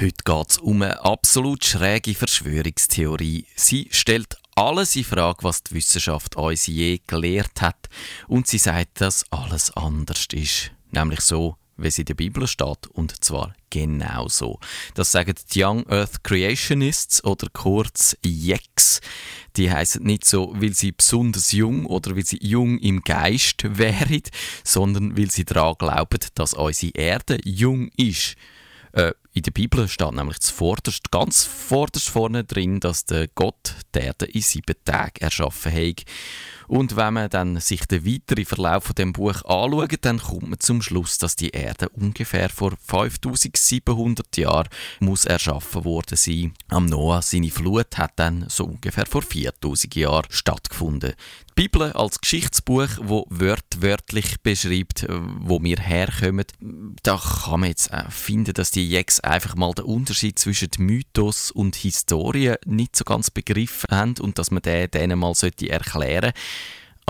Heute geht es um eine absolut schräge Verschwörungstheorie. Sie stellt alles in Frage, was die Wissenschaft uns je gelehrt hat. Und sie sagt, dass alles anders ist. Nämlich so, wie es in der Bibel steht. Und zwar genau so. Das sagen die Young Earth Creationists oder kurz YEX. Die heißen nicht so, weil sie besonders jung oder weil sie jung im Geist wären, sondern weil sie daran glauben, dass unsere Erde jung ist. Äh, in der Bibel steht nämlich zuvorderst, ganz vorderst vorne drin, dass der Gott die Erde in sieben Tagen erschaffen hat. Und wenn man dann sich den weiteren Verlauf von dem Buch anschaut, dann kommt man zum Schluss, dass die Erde ungefähr vor 5700 Jahren muss erschaffen worden sein. Am Noah seine Flut hat dann so ungefähr vor 4000 Jahren stattgefunden. Die Bibel als Geschichtsbuch, wo wörtlich beschreibt, wo wir herkommen, da kann man jetzt finden, dass die Jex einfach mal den Unterschied zwischen Mythos und Historie nicht so ganz begriffen haben und dass man den denen mal erklären sollte.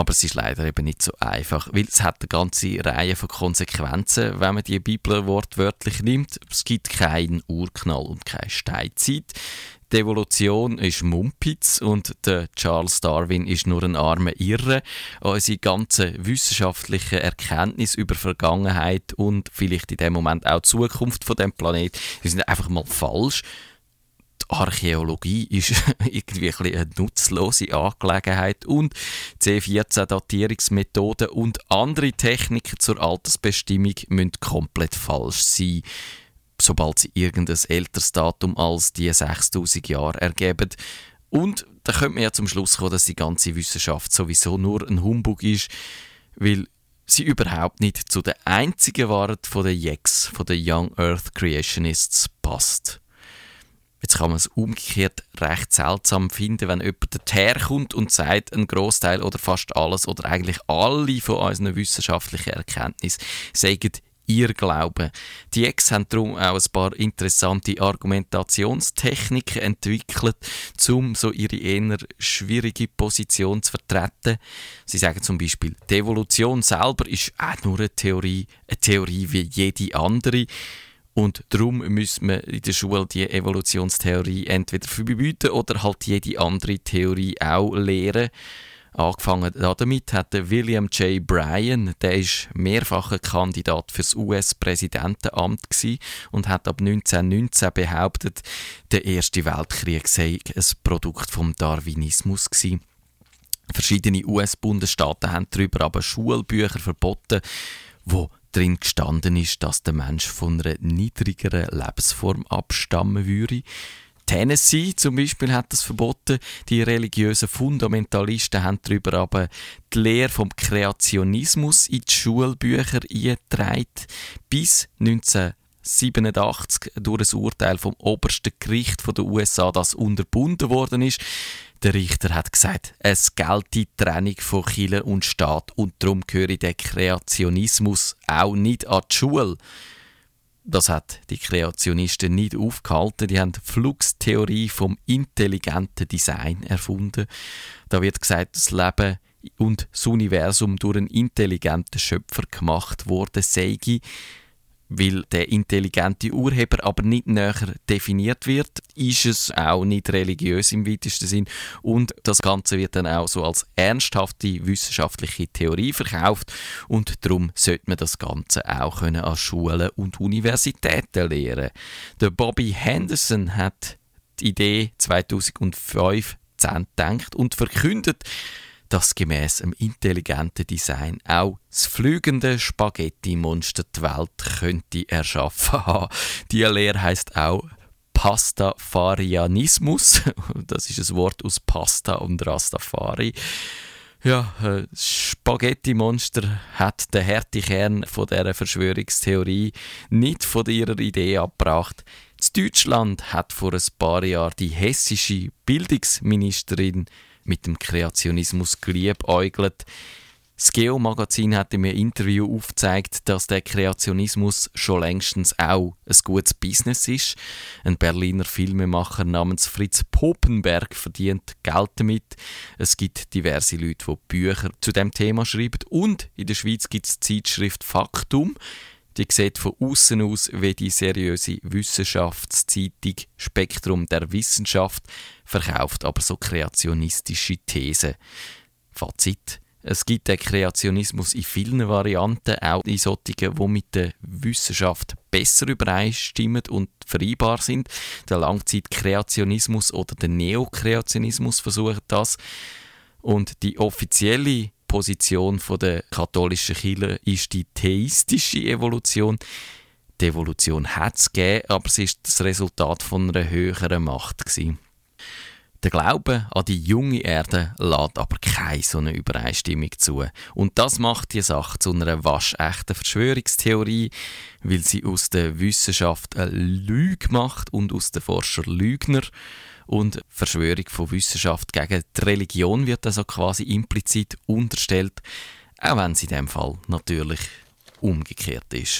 Aber es ist leider eben nicht so einfach, weil es hat eine ganze Reihe von Konsequenzen, wenn man die Bibel wortwörtlich nimmt. Es gibt keinen Urknall und keine Steinzeit. Die Evolution ist Mumpitz und der Charles Darwin ist nur ein armer Irre. Unsere ganze wissenschaftliche Erkenntnis über Vergangenheit und vielleicht in dem Moment auch die Zukunft von dem Planet sind einfach mal falsch. Archäologie ist irgendwie ein eine nutzlose Angelegenheit und C14-Datierungsmethoden und andere Techniken zur Altersbestimmung müssen komplett falsch sein sobald sie irgendein älteres Datum als die 6000 Jahre ergeben. Und da könnte man ja zum Schluss kommen, dass die ganze Wissenschaft sowieso nur ein Humbug ist, weil sie überhaupt nicht zu den einzigen waren von den Yeks, von den Young Earth Creationists passt. Jetzt kann man es umgekehrt recht seltsam finden, wenn jemand herkommt und sagt, ein Großteil oder fast alles oder eigentlich alle von unseren wissenschaftlichen Erkenntnissen sagen ihr Glauben. Die Ex haben darum auch ein paar interessante Argumentationstechniken entwickelt, um so ihre eher schwierige Position zu vertreten. Sie sagen zum Beispiel, die Evolution selber ist auch nur eine Theorie, eine Theorie wie jede andere. Und darum müssen wir in der Schule die Evolutionstheorie entweder verbieten oder halt jede andere Theorie auch lehren. Angefangen damit hat William J. Bryan, der ist mehrfacher Kandidat fürs US-Präsidentenamt und hat ab 1919 behauptet, der Erste Weltkrieg sei ein Produkt vom Darwinismus gewesen. Verschiedene US-Bundesstaaten haben darüber aber Schulbücher verboten, wo drin gestanden ist, dass der Mensch von einer niedrigeren Lebensform abstammen würde. Tennessee zum Beispiel hat das verboten. Die religiösen Fundamentalisten haben darüber aber die Lehre vom Kreationismus in die Schulbücher eingetragen. Bis 1987 durch ein Urteil vom obersten Gericht der USA, das unterbunden worden ist. Der Richter hat gesagt, es gelte die Trennung von Kirche und Staat und darum gehöre der Kreationismus auch nicht an die Schule. Das hat die Kreationisten nicht aufgehalten. Die haben die Fluxtheorie vom intelligenten Design erfunden. Da wird gesagt, das Leben und das Universum durch einen intelligenten Schöpfer gemacht worden sei weil der intelligente Urheber aber nicht näher definiert wird, ist es auch nicht religiös im weitesten Sinn und das Ganze wird dann auch so als ernsthafte wissenschaftliche Theorie verkauft und darum sollte man das Ganze auch können an Schulen und Universitäten lehren. Der Bobby Henderson hat die Idee 2005 gedacht und verkündet, dass gemäß dem intelligenten Design auch das fliegende Spaghetti-Monster die Welt könnte erschaffen haben. Die Lehre heißt auch Pastafarianismus. Das ist ein Wort aus Pasta und Rastafari. Ja, äh, Spaghetti-Monster hat den harten Kern von dieser Verschwörungstheorie nicht von ihrer Idee abgebracht. In Deutschland hat vor ein paar Jahren die hessische Bildungsministerin mit dem Kreationismus geliebäugelt. Das Geo-Magazin hat in einem Interview aufgezeigt, dass der Kreationismus schon längstens auch ein gutes Business ist. Ein Berliner Filmemacher namens Fritz Poppenberg verdient Geld damit. Es gibt diverse Leute, die Bücher zu dem Thema schreiben. Und in der Schweiz gibt es die Zeitschrift Faktum. Die sieht von außen aus wie die seriöse Wissenschaftszeitung Spektrum der Wissenschaft, verkauft aber so kreationistische Thesen. Fazit. Es gibt den Kreationismus in vielen Varianten, auch in solchen, die mit der Wissenschaft besser übereinstimmen und vereinbar sind. Der Langzeitkreationismus oder der Neokreationismus versucht das. Und die offizielle Position der katholischen Kirche ist die theistische Evolution. Die Evolution hat es gegeben, aber es ist das Resultat von einer höheren Macht gewesen. Der Glaube an die junge Erde lädt aber keine so eine Übereinstimmung zu. Und das macht die Sache zu einer waschechten Verschwörungstheorie, weil sie aus der Wissenschaft eine Lüge macht und aus den Forscher Lügner. Und Verschwörung von Wissenschaft gegen die Religion wird also quasi implizit unterstellt, auch wenn sie in dem Fall natürlich umgekehrt ist.